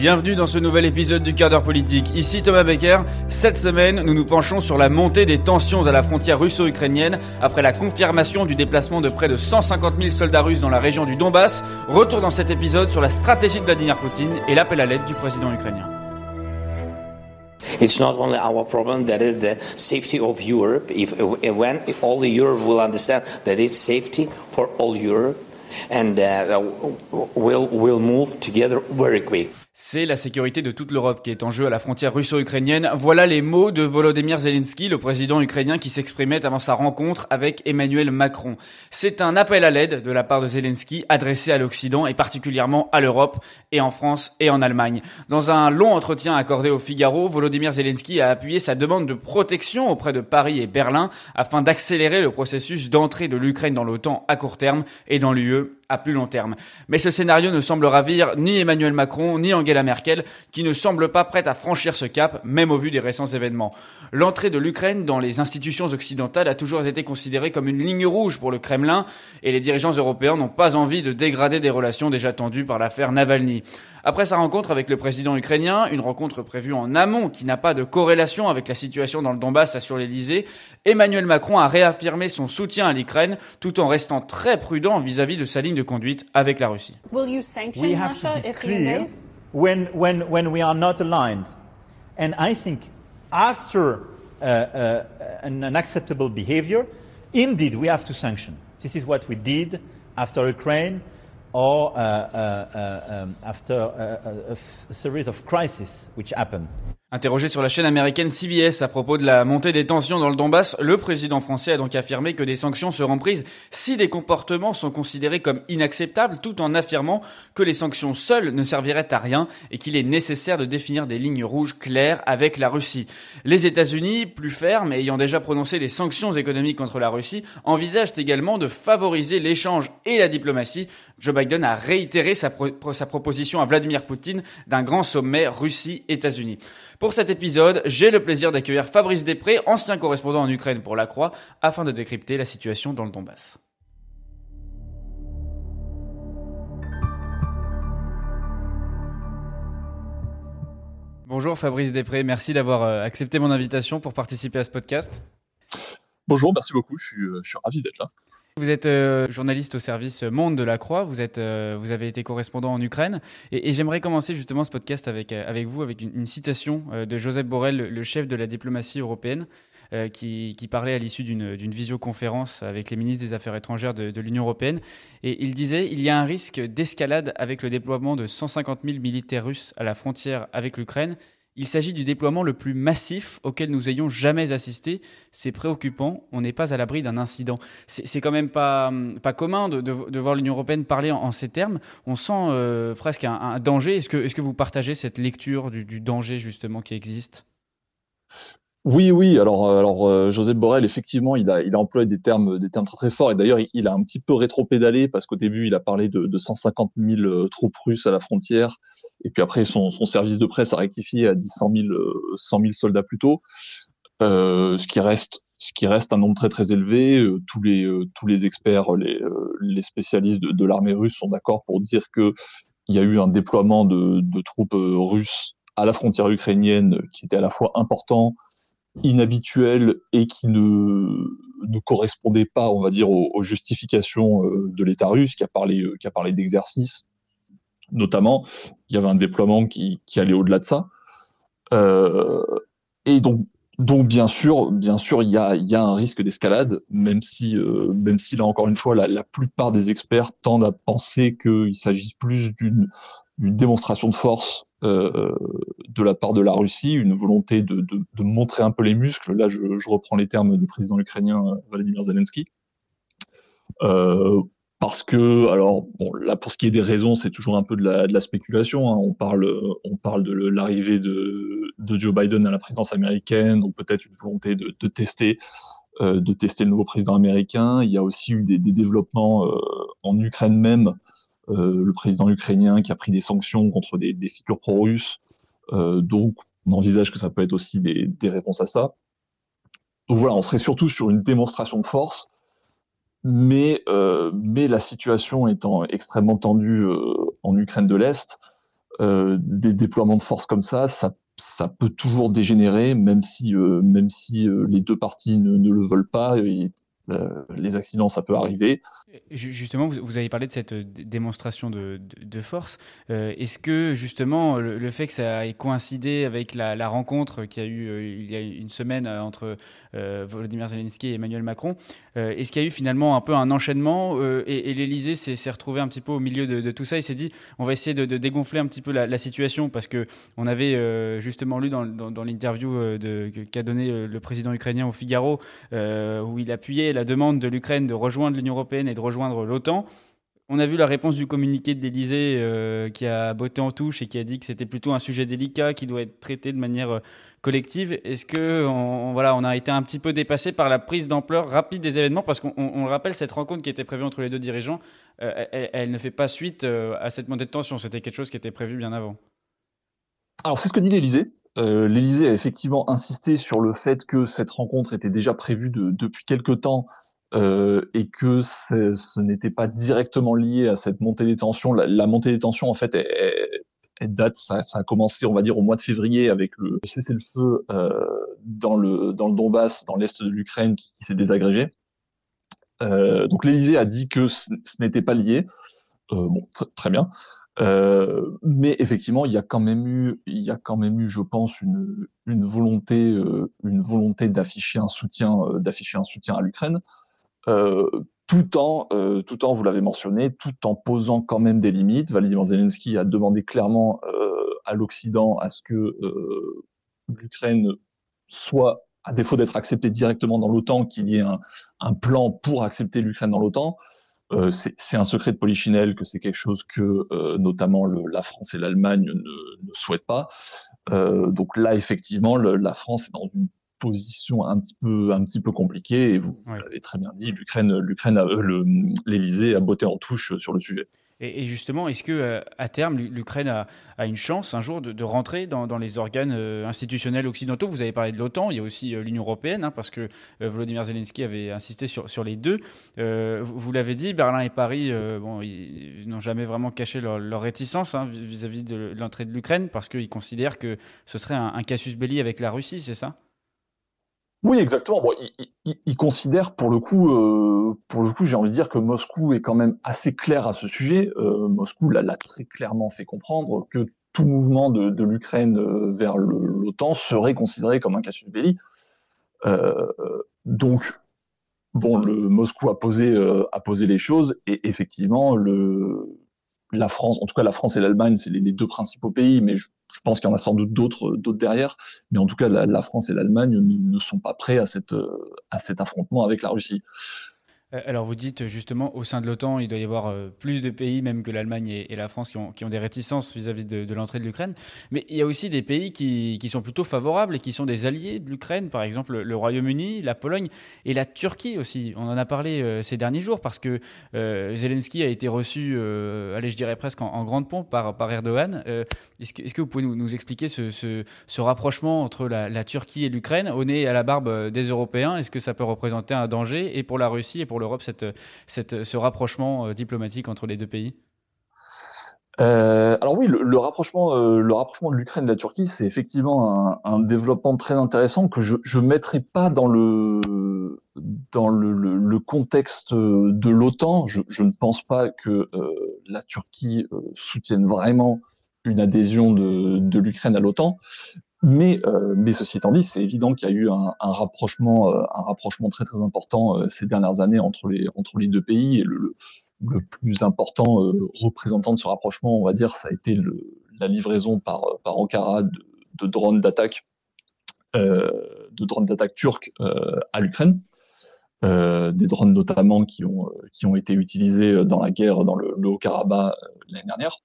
Bienvenue dans ce nouvel épisode du quart d'heure politique. Ici Thomas Becker. Cette semaine, nous nous penchons sur la montée des tensions à la frontière russo-ukrainienne après la confirmation du déplacement de près de 150 000 soldats russes dans la région du Donbass. Retour dans cet épisode sur la stratégie de Vladimir Poutine et l'appel à l'aide du président ukrainien. And uh, move together very quick. C'est la sécurité de toute l'Europe qui est en jeu à la frontière russo-ukrainienne. Voilà les mots de Volodymyr Zelensky, le président ukrainien qui s'exprimait avant sa rencontre avec Emmanuel Macron. C'est un appel à l'aide de la part de Zelensky adressé à l'Occident et particulièrement à l'Europe et en France et en Allemagne. Dans un long entretien accordé au Figaro, Volodymyr Zelensky a appuyé sa demande de protection auprès de Paris et Berlin afin d'accélérer le processus d'entrée de l'Ukraine dans l'OTAN à court terme et dans l'UE à plus long terme. Mais ce scénario ne semble ravir ni Emmanuel Macron ni Angela Merkel, qui ne semblent pas prêtes à franchir ce cap, même au vu des récents événements. L'entrée de l'Ukraine dans les institutions occidentales a toujours été considérée comme une ligne rouge pour le Kremlin, et les dirigeants européens n'ont pas envie de dégrader des relations déjà tendues par l'affaire Navalny. Après sa rencontre avec le président ukrainien, une rencontre prévue en amont qui n'a pas de corrélation avec la situation dans le Donbass sur l'Elysée, Emmanuel Macron a réaffirmé son soutien à l'Ukraine tout en restant très prudent vis-à-vis de sa ligne de conduite avec la Russie. Will you sanction we have Russia to be clear when, when, when we are not aligned. And I think after uh, uh, an unacceptable behavior, indeed we have to sanction. This is what we did after Ukraine or uh, uh, uh um, after a, a, a series of crises which happened. Interrogé sur la chaîne américaine CBS à propos de la montée des tensions dans le Donbass, le président français a donc affirmé que des sanctions seront prises si des comportements sont considérés comme inacceptables, tout en affirmant que les sanctions seules ne serviraient à rien et qu'il est nécessaire de définir des lignes rouges claires avec la Russie. Les États-Unis, plus fermes et ayant déjà prononcé des sanctions économiques contre la Russie, envisagent également de favoriser l'échange et la diplomatie. Joe Biden a réitéré sa, proposition à Vladimir Poutine d'un grand sommet Russie-États-Unis. Pour cet épisode, j'ai le plaisir d'accueillir Fabrice Després, ancien correspondant en Ukraine pour La Croix, afin de décrypter la situation dans le Donbass. Bonjour Fabrice Després, merci d'avoir euh, accepté mon invitation pour participer à ce podcast. Bonjour, merci beaucoup, je suis, euh, je suis ravi d'être là. Vous êtes euh, journaliste au service Monde de la Croix, vous, euh, avez été correspondant en Ukraine, et, j'aimerais commencer justement ce podcast avec, euh, vous, avec une, citation de Joseph Borrell, le, chef de la diplomatie européenne, qui, qui, parlait à l'issue d'une visioconférence avec les ministres des Affaires étrangères de, de l'Union européenne, et il disait « Il y a un risque d'escalade avec le déploiement de 150 000 militaires russes à la frontière avec l'Ukraine, il s'agit du déploiement le plus massif auquel nous ayons jamais assisté. C'est préoccupant, on n'est pas à l'abri d'un incident. C'est quand même pas, pas commun de, voir l'Union européenne parler en, ces termes. On sent euh, presque un, danger. Est-ce que, vous partagez cette lecture du danger justement qui existe? Oui, oui. Alors, euh, alors euh, Joseph Borrell, effectivement, il a, employé des termes, très forts. Et d'ailleurs, il, a un petit peu rétro-pédalé parce qu'au début, il a parlé de, de 150 000 euh, troupes russes à la frontière. Et puis après, son, service de presse a rectifié à dit 100 000, 100 000 soldats plus tôt. Euh, ce qui reste, ce qui reste un nombre très très élevé. tous les, tous les experts, les, spécialistes de, l'armée russe sont d'accord pour dire que il y a eu un déploiement de, troupes russes à la frontière ukrainienne qui était à la fois important inhabituel et qui ne, correspondait pas, on va dire, aux, justifications euh, de l'État russe, euh, qui a parlé d'exercice, notamment. Il y avait un déploiement qui, allait au-delà de ça. Euh, et donc, bien sûr, bien sûr, il y a, un risque d'escalade, même si, euh, même si là encore une fois, la, plupart des experts tendent à penser qu'il s'agisse plus d'une démonstration de force euh, de la part de la Russie, une volonté de, de, montrer un peu les muscles. Là, je, reprends les termes du président ukrainien Vladimir Zelensky. Parce que, alors, bon, là, pour ce qui est des raisons, c'est toujours un peu de la, de la spéculation. Hein. On parle, on parle de l'arrivée de, de, Joe Biden à la présidence américaine, ou peut-être une volonté de, de tester, euh, de tester le nouveau président américain. Il y a aussi eu des, des développements euh, en Ukraine même euh, le président ukrainien qui a pris des sanctions contre des, figures pro-russes. Euh, donc, on envisage que ça peut être aussi des, réponses à ça. Donc voilà, on serait surtout sur une démonstration de force, mais, euh, mais la situation étant extrêmement tendue en Ukraine de l'Est, des déploiements de force comme ça, ça, ça peut toujours dégénérer, même si, même si les deux parties ne, ne le veulent pas. Euh, les accidents, ça peut arriver. Justement, vous, avez parlé de cette euh, démonstration de, force. Euh, est-ce que justement le, fait que ça ait coïncidé avec la, rencontre qu'il y a eu il y a une semaine entre Volodymyr Zelensky et Emmanuel Macron, est-ce qu'il y a eu finalement un peu un enchaînement et, l'Élysée s'est retrouvé un petit peu au milieu de, tout ça Il s'est dit on va essayer de, dégonfler un petit peu la, situation parce que on avait justement lu dans, dans l'interview qu'a donné le président ukrainien au Figaro où il appuyait demande de l'Ukraine de rejoindre l'Union européenne et de rejoindre l'OTAN. On a vu la réponse du communiqué de l'Élysée euh, qui a botté en touche et qui a dit que c'était plutôt un sujet délicat qui doit être traité de manière euh, collective. Est-ce que on, voilà, on a été un petit peu dépassé par la prise d'ampleur rapide des événements? Parce qu'on le rappelle, cette rencontre qui était prévue entre les deux dirigeants, euh, elle, ne fait pas suite à cette montée de tension. C'était quelque chose qui était prévu bien avant. Alors c'est ce que dit l'Élysée. Euh, L'Élysée a effectivement insisté sur le fait que cette rencontre était déjà prévue depuis quelque temps euh, et que ce n'était pas directement lié à cette montée des tensions. La, montée des tensions, en fait, elle, date, ça, a commencé, on va dire, au mois de février avec le cessez-le-feu euh, dans, le, dans le Donbass, dans l'est de l'Ukraine, qui, s'est désagrégé. donc l'Élysée a dit que ce, n'était pas lié. bon, très bien. Euh, mais effectivement, il y a quand même eu, il y a quand même eu, je pense, une, une volonté, euh, une volonté d'afficher un soutien, euh, d'afficher un soutien à l'Ukraine, tout en, tout en, vous l'avez mentionné, tout en posant quand même des limites. Vladimir Zelensky a demandé clairement à l'Occident à ce que l'Ukraine soit, à défaut d'être acceptée directement dans l'OTAN, qu'il y ait un, un plan pour accepter l'Ukraine dans l'OTAN. Euh, c'est un secret de polichinelle que c'est quelque chose que euh, notamment le, la France et l'Allemagne ne, ne, souhaitent pas. Euh, donc là, effectivement, le, la France est dans une position un petit peu un petit peu compliquée et vous l'avez très bien dit, l'Ukraine, l'Ukraine, l'Élysée a botté en touche sur le sujet. Et, justement, est-ce que euh, à terme, l'Ukraine a, une chance un jour de, rentrer dans, les organes euh, institutionnels occidentaux? Vous avez parlé de l'OTAN, il y a aussi euh, l'Union européenne, hein, parce que Volodymyr Zelensky avait insisté sur, les deux. vous, l'avez dit, Berlin et Paris n'ont jamais vraiment caché leur, réticence hein, vis-à-vis de l'entrée de l'Ukraine, parce qu'ils considèrent que ce serait un casus belli avec la Russie, c'est ça? Oui, exactement. Bon, il, considère pour le coup, euh, pour le coup, j'ai envie de dire que Moscou est quand même assez clair à ce sujet. Euh, Moscou l'a très clairement fait comprendre que tout mouvement de, l'Ukraine euh, vers l'OTAN serait considéré comme un casus belli. donc, bon, le Moscou a posé, a posé les choses et effectivement, le, la France, en tout cas la France et l'Allemagne, c'est les, deux principaux pays, mais je, pense qu'il y en a sans doute d'autres, d'autres derrière. Mais en tout cas, la, France et l'Allemagne ne, sont pas prêts à, cette, à cet affrontement avec la Russie. Euh, alors vous dites justement au sein de l'OTAN, il doit y avoir euh, plus de pays même que l'Allemagne et, la France qui ont, qui ont, des réticences vis-à-vis de, l'entrée de l'Ukraine. Mais il y a aussi des pays qui, qui, sont plutôt favorables et qui sont des alliés de l'Ukraine, par exemple le Royaume-Uni, la Pologne et la Turquie aussi. On en a parlé euh, ces derniers jours parce que Zelensky a été reçu, allez je dirais presque en, grande pompe par, par Erdogan. est-ce, que, est-ce que, vous pouvez nous, expliquer ce, ce, ce, rapprochement entre la, la Turquie et l'Ukraine? Au nez et à la barbe des Européens Est-ce que ça peut représenter un danger et pour la Russie et pour l'Europe cette, cette, ce rapprochement euh, diplomatique entre les deux pays? Euh, alors oui, le, rapprochement, euh, le rapprochement de l'Ukraine et de la Turquie, c'est effectivement un, développement très intéressant que je ne mettrai pas dans le dans le, contexte de l'OTAN. Je, ne pense pas que la Turquie soutienne vraiment une adhésion de, l'Ukraine à l'OTAN. Mais, euh, mais ceci étant dit, c'est évident qu'il y a eu un, rapprochement, euh, un rapprochement très très important euh, ces dernières années entre les deux pays. Et le, plus important euh, représentant de ce rapprochement, on va dire, ça a été la livraison par Ankara de, drones d'attaque, de drones d'attaque turcs à l'Ukraine. des drones notamment qui ont été utilisés dans la guerre dans le Haut-Karabakh l'année dernière.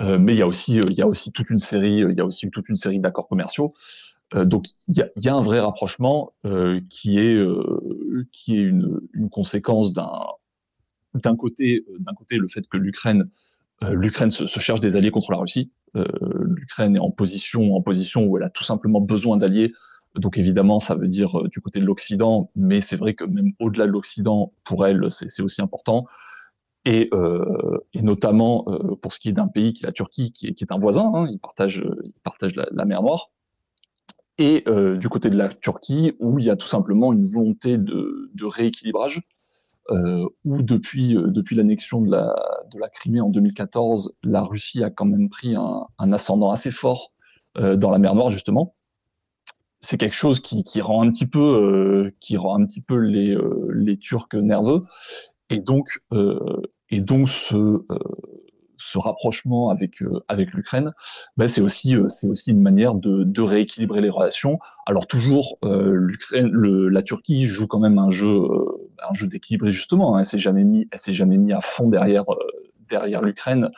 Euh, mais il y a aussi, euh, il y a aussi toute une série, euh, il y a aussi toute une série d'accords commerciaux. donc il y a, un vrai rapprochement qui est une, conséquence d'un côté d'un côté le fait que l'Ukraine se, se, cherche des alliés contre la Russie. L'Ukraine est en position où elle a tout simplement besoin d'alliés. Donc évidemment, ça veut dire du côté de l'Occident, mais c'est vrai que même au-delà de l'Occident, pour elle, c'est aussi important. Et, et notamment pour ce qui est d'un pays qui est la Turquie, qui est, qui est un voisin, hein, il partage, il partage la, mer Noire. Et du côté de la Turquie, où il y a tout simplement une volonté de, de rééquilibrage, euh, où depuis, depuis l'annexion de la, de la Crimée en 2014, la Russie a quand même pris un, un ascendant assez fort dans la mer Noire, justement c'est quelque chose qui, qui, rend un petit peu, euh, qui rend un petit peu les, euh, les Turcs nerveux. Et donc, euh, et donc ce, ce rapprochement avec avec l'Ukraine, ben c'est aussi c'est aussi une manière de, de rééquilibrer les relations. Alors toujours, l'Ukraine, la Turquie joue quand même un jeu un jeu d'équilibre justement. Hein, elle s'est jamais mis elle s'est jamais mis à fond derrière derrière l'Ukraine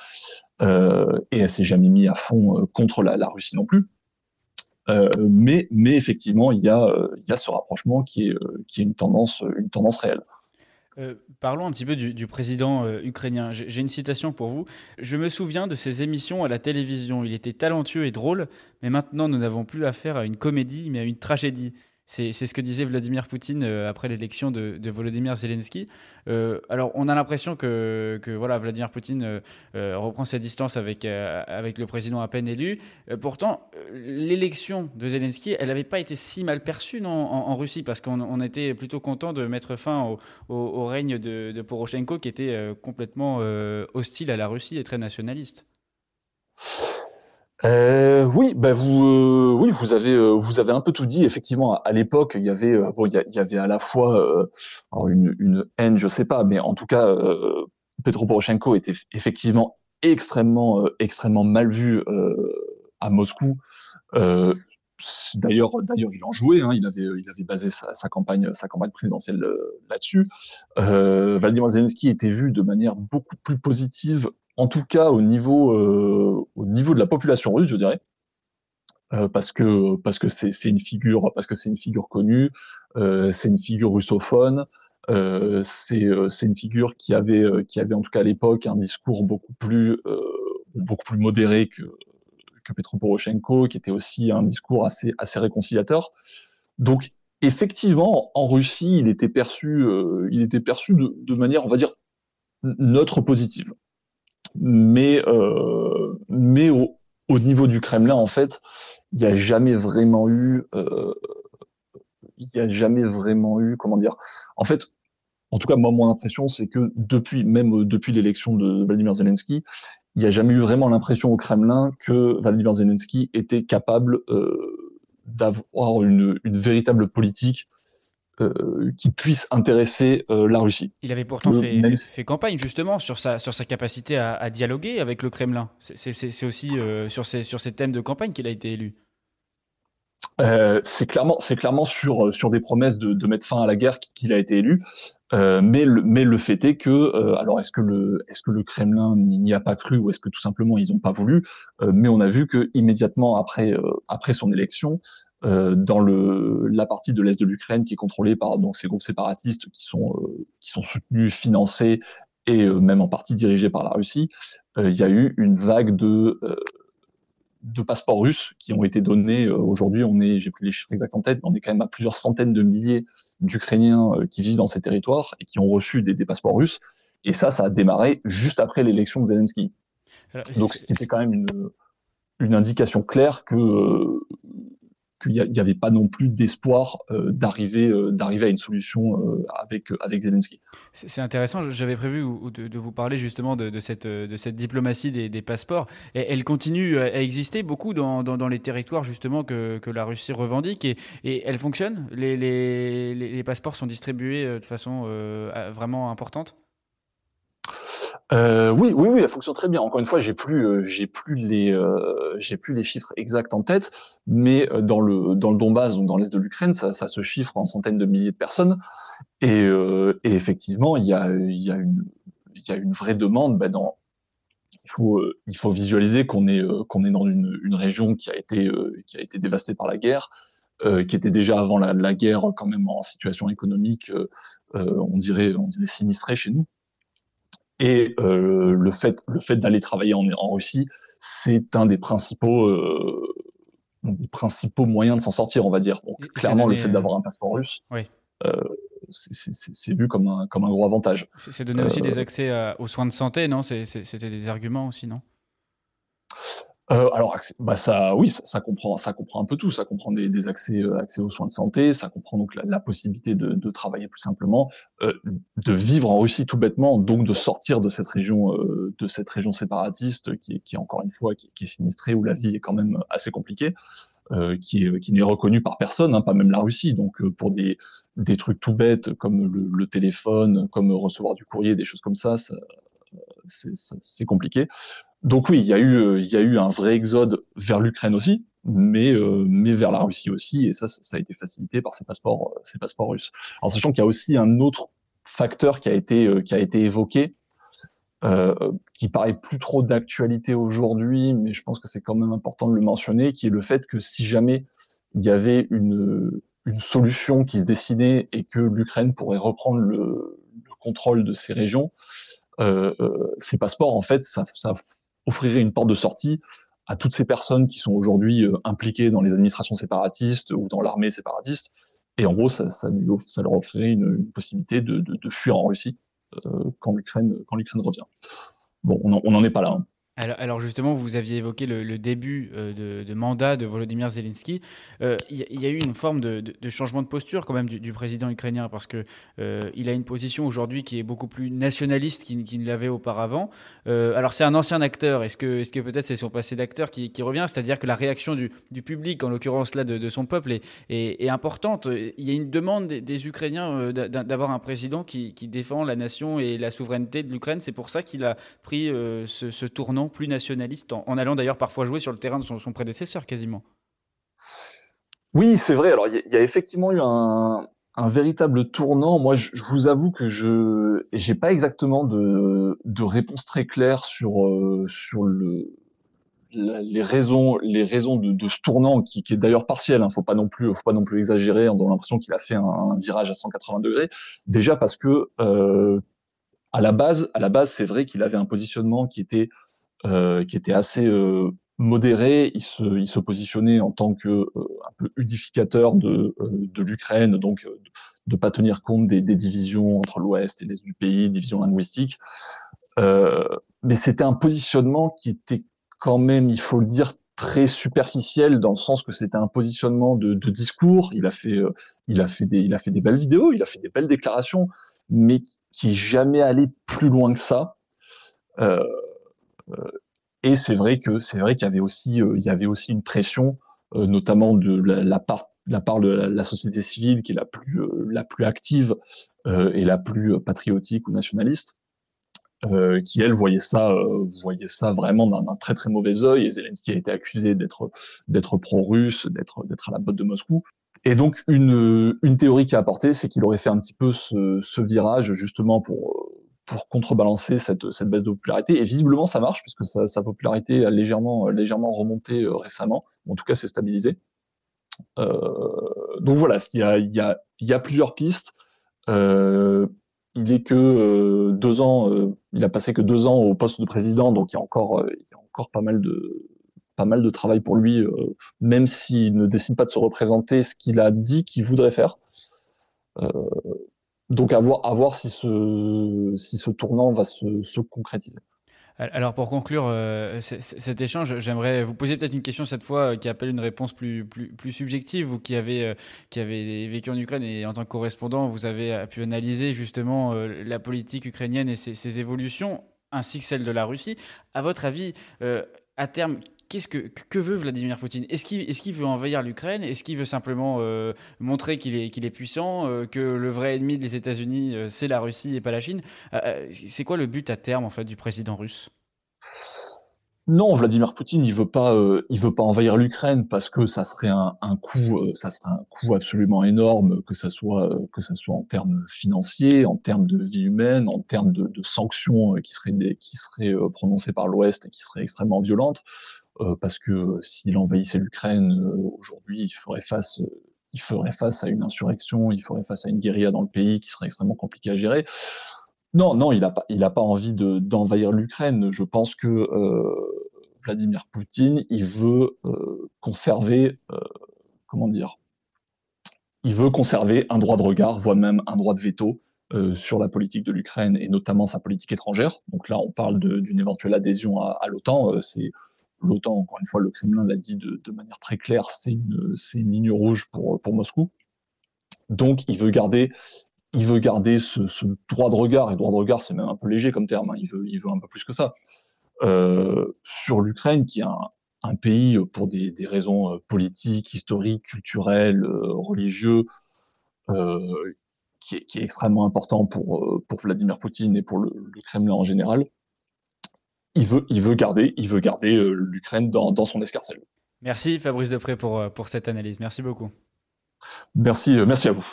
et elle s'est jamais mis à fond contre la, la Russie non plus. Euh, mais, mais effectivement, il y, a, euh, il y a ce rapprochement qui est, euh, qui est une, tendance, une tendance réelle. Parlons un petit peu du, président ukrainien. J'ai une citation pour vous. Je me souviens de ses émissions à la télévision. Il était talentueux et drôle, mais maintenant nous n'avons plus affaire à une comédie, mais à une tragédie. C'est ce que disait Vladimir Poutine euh, après l'élection de, de, Volodymyr Zelensky. Euh, alors, on a l'impression que, voilà, Vladimir Poutine euh, reprend sa distance avec, le président à peine élu. pourtant, l'élection de Zelensky, elle n'avait pas été si mal perçue en, Russie, parce qu'on était plutôt content de mettre fin au, au, règne de, de, Poroshenko, qui était complètement hostile à la Russie et très nationaliste. Euh, oui, bah vous, euh, oui, vous avez, euh, vous avez un peu tout dit. Effectivement, à, l'époque, il y avait, bon, il y, avait à la fois une, une, haine, je sais pas, mais en tout cas, Petro Poroshenko était effectivement extrêmement, extrêmement mal vu à Moscou. D'ailleurs, d'ailleurs, il en jouait. Hein, il avait, il avait basé sa, sa, campagne, sa campagne présidentielle là-dessus. Vladimir Zelensky était vu de manière beaucoup plus positive en tout cas au niveau, euh, au niveau de la population russe, je dirais. Euh, parce que parce que c'est une figure parce que c'est une figure connue, euh, c'est une figure russophone, euh, c'est euh, c'est une figure qui avait euh, qui avait en tout cas à l'époque un discours beaucoup plus beaucoup plus modéré que que Petro Poroshenko, qui était aussi un discours assez assez réconciliateur. Donc effectivement, en Russie, il était perçu il était perçu de, de manière on va dire neutre positive mais, euh, au, au, niveau du Kremlin, en fait, il n'y a jamais vraiment eu, euh, il n'y a jamais vraiment eu, comment dire, en fait, en tout cas, moi, mon impression, c'est que depuis, même depuis l'élection de Vladimir Zelensky, il n'y a jamais eu vraiment l'impression au Kremlin que Vladimir Zelensky était capable euh, d'avoir une, véritable politique euh, qui puisse intéresser euh, la Russie. Il avait pourtant fait, fait, campagne justement sur sa, sur sa capacité à, à dialoguer avec le Kremlin. C'est aussi euh, sur, ces, sur ces thèmes de campagne qu'il a été élu. c'est clairement, clairement sur, sur des promesses de, de mettre fin à la guerre qu'il a été élu. mais, le, mais le fait est que, alors est-ce que le, est-ce que le Kremlin n'y a pas cru ou est-ce que tout simplement ils n'ont pas voulu? Mais on a vu que immédiatement après, après son élection, euh, dans le, la partie de l'est de l'Ukraine qui est contrôlée par donc ces groupes séparatistes qui sont euh, qui sont soutenus, financés et euh, même en partie dirigés par la Russie, il y a eu une vague de de passeports russes qui ont été donnés. Aujourd'hui, on est, j'ai plus les chiffres exacts en tête, mais on est quand même à plusieurs centaines de milliers d'Ukrainiens qui vivent dans ces territoires et qui ont reçu des, des, passeports russes. Et ça, ça a démarré juste après l'élection de Zelensky. Donc, c'était quand même une, une indication claire que qu'il n'y avait pas non plus d'espoir euh, d'arriver euh, d'arriver à une solution euh, avec Zelensky. C'est intéressant. J'avais prévu de, vous parler justement de, cette diplomatie des, passeports. Elle continue à exister beaucoup dans, les territoires justement que, la Russie revendique et, elle fonctionne? Les, passeports sont distribués de façon vraiment importante? Euh, oui, oui, oui, elle fonctionne très bien. Encore une fois, j'ai plus, euh, j'ai plus les, euh, j'ai plus les chiffres exacts en tête, mais euh, dans le dans le Donbass, donc dans l'est de l'Ukraine, ça, ça, se chiffre en centaines de milliers de personnes. Et, et effectivement, il y a, il y a une, il y a une vraie demande. Ben dans, il faut, il faut visualiser qu'on est, qu'on est dans une, une région qui a été, qui a été dévastée par la guerre. qui était déjà avant la, la, guerre quand même en situation économique, on dirait, on dirait sinistrée chez nous. Et euh, le fait, le fait d'aller travailler en, en Russie, c'est un des principaux, euh, des principaux moyens de s'en sortir, on va dire. Donc, clairement, le fait d'avoir un passeport russe, oui. euh, c'est vu comme un, comme un gros avantage. C'est donner aussi des accès aux soins de santé, non? C'était des arguments aussi, non? Euh, alors, bah ça, oui, ça, comprend, ça comprend un peu tout. Ça comprend des, accès, euh, accès aux soins de santé. Ça comprend donc la, possibilité de, travailler plus simplement, euh, de vivre en Russie tout bêtement, donc de sortir de cette région, de cette région séparatiste qui est, qui encore une fois qui, est sinistrée où la vie est quand même assez compliquée. qui est qui n'est reconnue par personne, hein, pas même la Russie. Donc pour des des trucs tout bêtes comme le, téléphone, comme recevoir du courrier, des choses comme ça, ça c'est compliqué. Donc oui, il y a eu, euh, y a eu un vrai exode vers l'Ukraine aussi, mais, euh, mais vers la Russie aussi, et ça, ça a été facilité par ces passeports, euh, ces passeports russes. En sachant qu'il y a aussi un autre facteur qui a été, qui a été évoqué, qui paraît plus trop d'actualité aujourd'hui, mais je pense que c'est quand même important de le mentionner, qui est le fait que si jamais il y avait une, une solution qui se dessinait et que l'Ukraine pourrait reprendre le, le, contrôle de ces régions, ces passeports, en fait, ça, ça offrirait une porte de sortie à toutes ces personnes qui sont aujourd'hui euh, impliquées dans les administrations séparatistes ou dans l'armée séparatiste. Et en gros, ça, ça, ça leur offrirait une, possibilité de, de, de, fuir en Russie euh, quand l'Ukraine revient. Bon, on n'en est pas là. Hein. Alors, justement, vous aviez évoqué le, début euh, de, mandat de Volodymyr Zelensky. Euh, il y, a eu une forme de, changement de posture quand même du, président ukrainien parce que euh, il a une position aujourd'hui qui est beaucoup plus nationaliste qu'il ne l'avait auparavant. alors c'est un ancien acteur. Est-ce que, peut-être c'est son passé d'acteur qui, revient? C'est-à-dire que la réaction du, public, en l'occurrence là de, son peuple, est, importante. Il y a une demande des, Ukrainiens d'avoir un président qui, défend la nation et la souveraineté de l'Ukraine. C'est pour ça qu'il a pris ce tournant plus nationaliste, en, allant d'ailleurs parfois jouer sur le terrain de son, prédécesseur quasiment. Oui, c'est vrai. Alors, il y, a effectivement eu un, véritable tournant. Moi, je, vous avoue que je n'ai pas exactement de, réponse très claire sur, euh, les raisons, de, ce tournant qui, est d'ailleurs partiel. Hein, faut faut pas non plus exagérer. On a l'impression qu'il a fait un, virage à 180 degrés. Déjà parce que euh, à la base, à la base, c'est vrai qu'il avait un positionnement qui était qui était assez euh, modéré. Il se, il se positionnait en tant que euh, un peu unificateur de, de l'Ukraine, donc de ne pas tenir compte des, des divisions entre l'Ouest et l'Est du pays, divisions linguistiques. mais c'était un positionnement qui était quand même, il faut le dire, très superficiel dans le sens que c'était un positionnement de, de, discours. Il a fait, il a fait des, il a fait des belles vidéos, il a fait des belles déclarations, mais qui jamais allé plus loin que ça. Euh, euh, et c'est vrai que c'est vrai qu'il y avait aussi euh, il y avait aussi une pression, euh, notamment de la, part la part de la, société civile qui est la plus la plus active et la plus patriotique ou nationaliste, qui elle voyait ça voyait ça vraiment d'un très très mauvais œil. Et Zelensky a été accusé d'être d'être pro-russe, d'être d'être à la botte de Moscou. Et donc une une théorie qui a apporté, c'est qu'il aurait fait un petit peu ce, ce virage justement pour pour contrebalancer cette, cette baisse de popularité. Et visiblement, ça marche, puisque sa, popularité a légèrement, légèrement remonté euh, récemment. En tout cas, c'est stabilisé. Euh, donc voilà, il y a, y, a, plusieurs pistes. Euh, il est que deux ans, il a passé que deux ans au poste de président, donc il y a encore, y a encore pas mal de pas mal de travail pour lui, même s'il ne décide pas de se représenter ce qu'il a dit qu'il voudrait faire. Donc à voir, à voir si, ce, si ce tournant va se, se concrétiser. Alors pour conclure euh, cet échange, j'aimerais vous poser peut-être une question cette fois euh, qui appelle une réponse plus, plus, plus subjective. Vous qui avez, euh, qui avez vécu en Ukraine et en tant que correspondant, vous avez pu analyser justement la politique ukrainienne et ses, ses, évolutions, ainsi que celle de la Russie. À votre avis, à terme, qu'est-ce que, que veut Vladimir Poutine? Est-ce qu'il est qu'il veut envahir l'Ukraine? Est-ce qu'il veut simplement euh, montrer qu'il est, qu'il est puissant, euh, que le vrai ennemi des États-Unis, euh, c'est la Russie et pas la Chine? C'est quoi le but à terme en fait du président russe? Non, Vladimir Poutine, il veut pas, il veut pas envahir l'Ukraine parce que ça serait un, un coût, ça serait un coût absolument énorme, que ça soit, que ça soit en termes financiers, en termes de vie humaine, en termes de, sanctions qui seraient, qui seraient prononcées par l'Ouest et qui seraient extrêmement violentes. Euh, parce que s'il envahissait l'Ukraine euh, aujourd'hui, il ferait face à une insurrection, il ferait face à une guérilla dans le pays qui serait extrêmement compliquée à gérer. Non, non, il n'a pas, envie d'envahir l'Ukraine. Je pense que euh, Vladimir Poutine, il veut euh, conserver, euh, comment dire, il veut conserver un droit de regard, voire même un droit de veto euh, sur la politique de l'Ukraine et notamment sa politique étrangère. Donc là, on parle d'une éventuelle adhésion à, l'OTAN. Euh, l'OTAN, encore une fois, le Kremlin l'a dit de, manière très claire, c'est une, ligne rouge pour, Moscou. Donc, il veut garder, ce, droit de regard. Et droit de regard, c'est même un peu léger comme terme. Hein. Il, veut, un peu plus que ça. Euh, sur l'Ukraine, qui est un, pays pour des, raisons politiques, historiques, culturelles, religieuses, euh, qui est, extrêmement important euh, pour Vladimir Poutine et pour le, Kremlin en général. Il veut, il veut garder, il veut garder euh, l'Ukraine dans, dans, son escarcelle. Merci Fabrice Depré pour, euh, pour cette analyse. Merci beaucoup. Merci, merci à vous.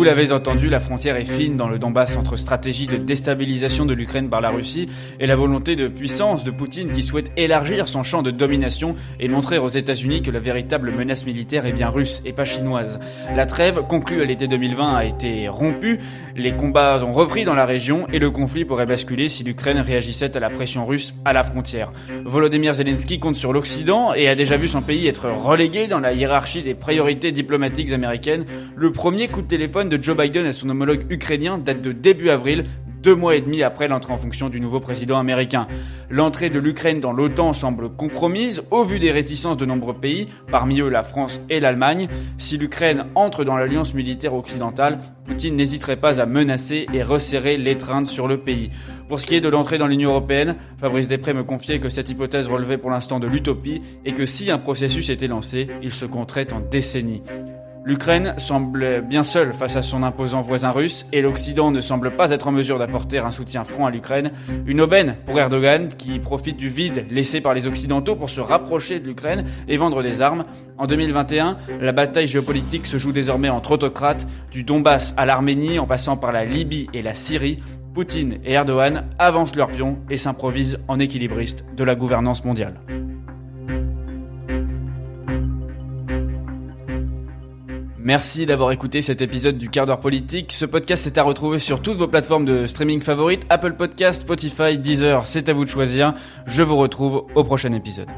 Vous l'avez entendu, la frontière est fine dans le Donbass entre stratégie de déstabilisation de l'Ukraine par la Russie et la volonté de puissance de Poutine qui souhaite élargir son champ de domination et montrer aux États-Unis que la véritable menace militaire est bien russe et pas chinoise. La trêve, conclue à l'été 2020, a été rompue, les combats ont repris dans la région et le conflit pourrait basculer si l'Ukraine réagissait à la pression russe à la frontière. Volodymyr Zelensky compte sur l'Occident et a déjà vu son pays être relégué dans la hiérarchie des priorités diplomatiques américaines. Le premier coup de téléphone de Joe Biden et son homologue ukrainien date de début avril, deux mois et demi après l'entrée en fonction du nouveau président américain. L'entrée de l'Ukraine dans l'OTAN semble compromise au vu des réticences de nombreux pays, parmi eux la France et l'Allemagne. Si l'Ukraine entre dans l'alliance militaire occidentale, Poutine n'hésiterait pas à menacer et resserrer l'étreinte sur le pays. Pour ce qui est de l'entrée dans l'Union européenne, Fabrice Després me confiait que cette hypothèse relevait pour l'instant de l'utopie et que si un processus était lancé, il se compterait en décennies. L'Ukraine semble bien seule face à son imposant voisin russe et l'Occident ne semble pas être en mesure d'apporter un soutien franc à l'Ukraine. Une aubaine pour Erdogan qui profite du vide laissé par les Occidentaux pour se rapprocher de l'Ukraine et vendre des armes. En 2021, la bataille géopolitique se joue désormais entre autocrates, du Donbass à l'Arménie en passant par la Libye et la Syrie. Poutine et Erdogan avancent leurs pions et s'improvisent en équilibristes de la gouvernance mondiale. Merci d'avoir écouté cet épisode du quart d'heure politique. Ce podcast est à retrouver sur toutes vos plateformes de streaming favorites, Apple Podcast, Spotify, Deezer, c'est à vous de choisir. Je vous retrouve au prochain épisode.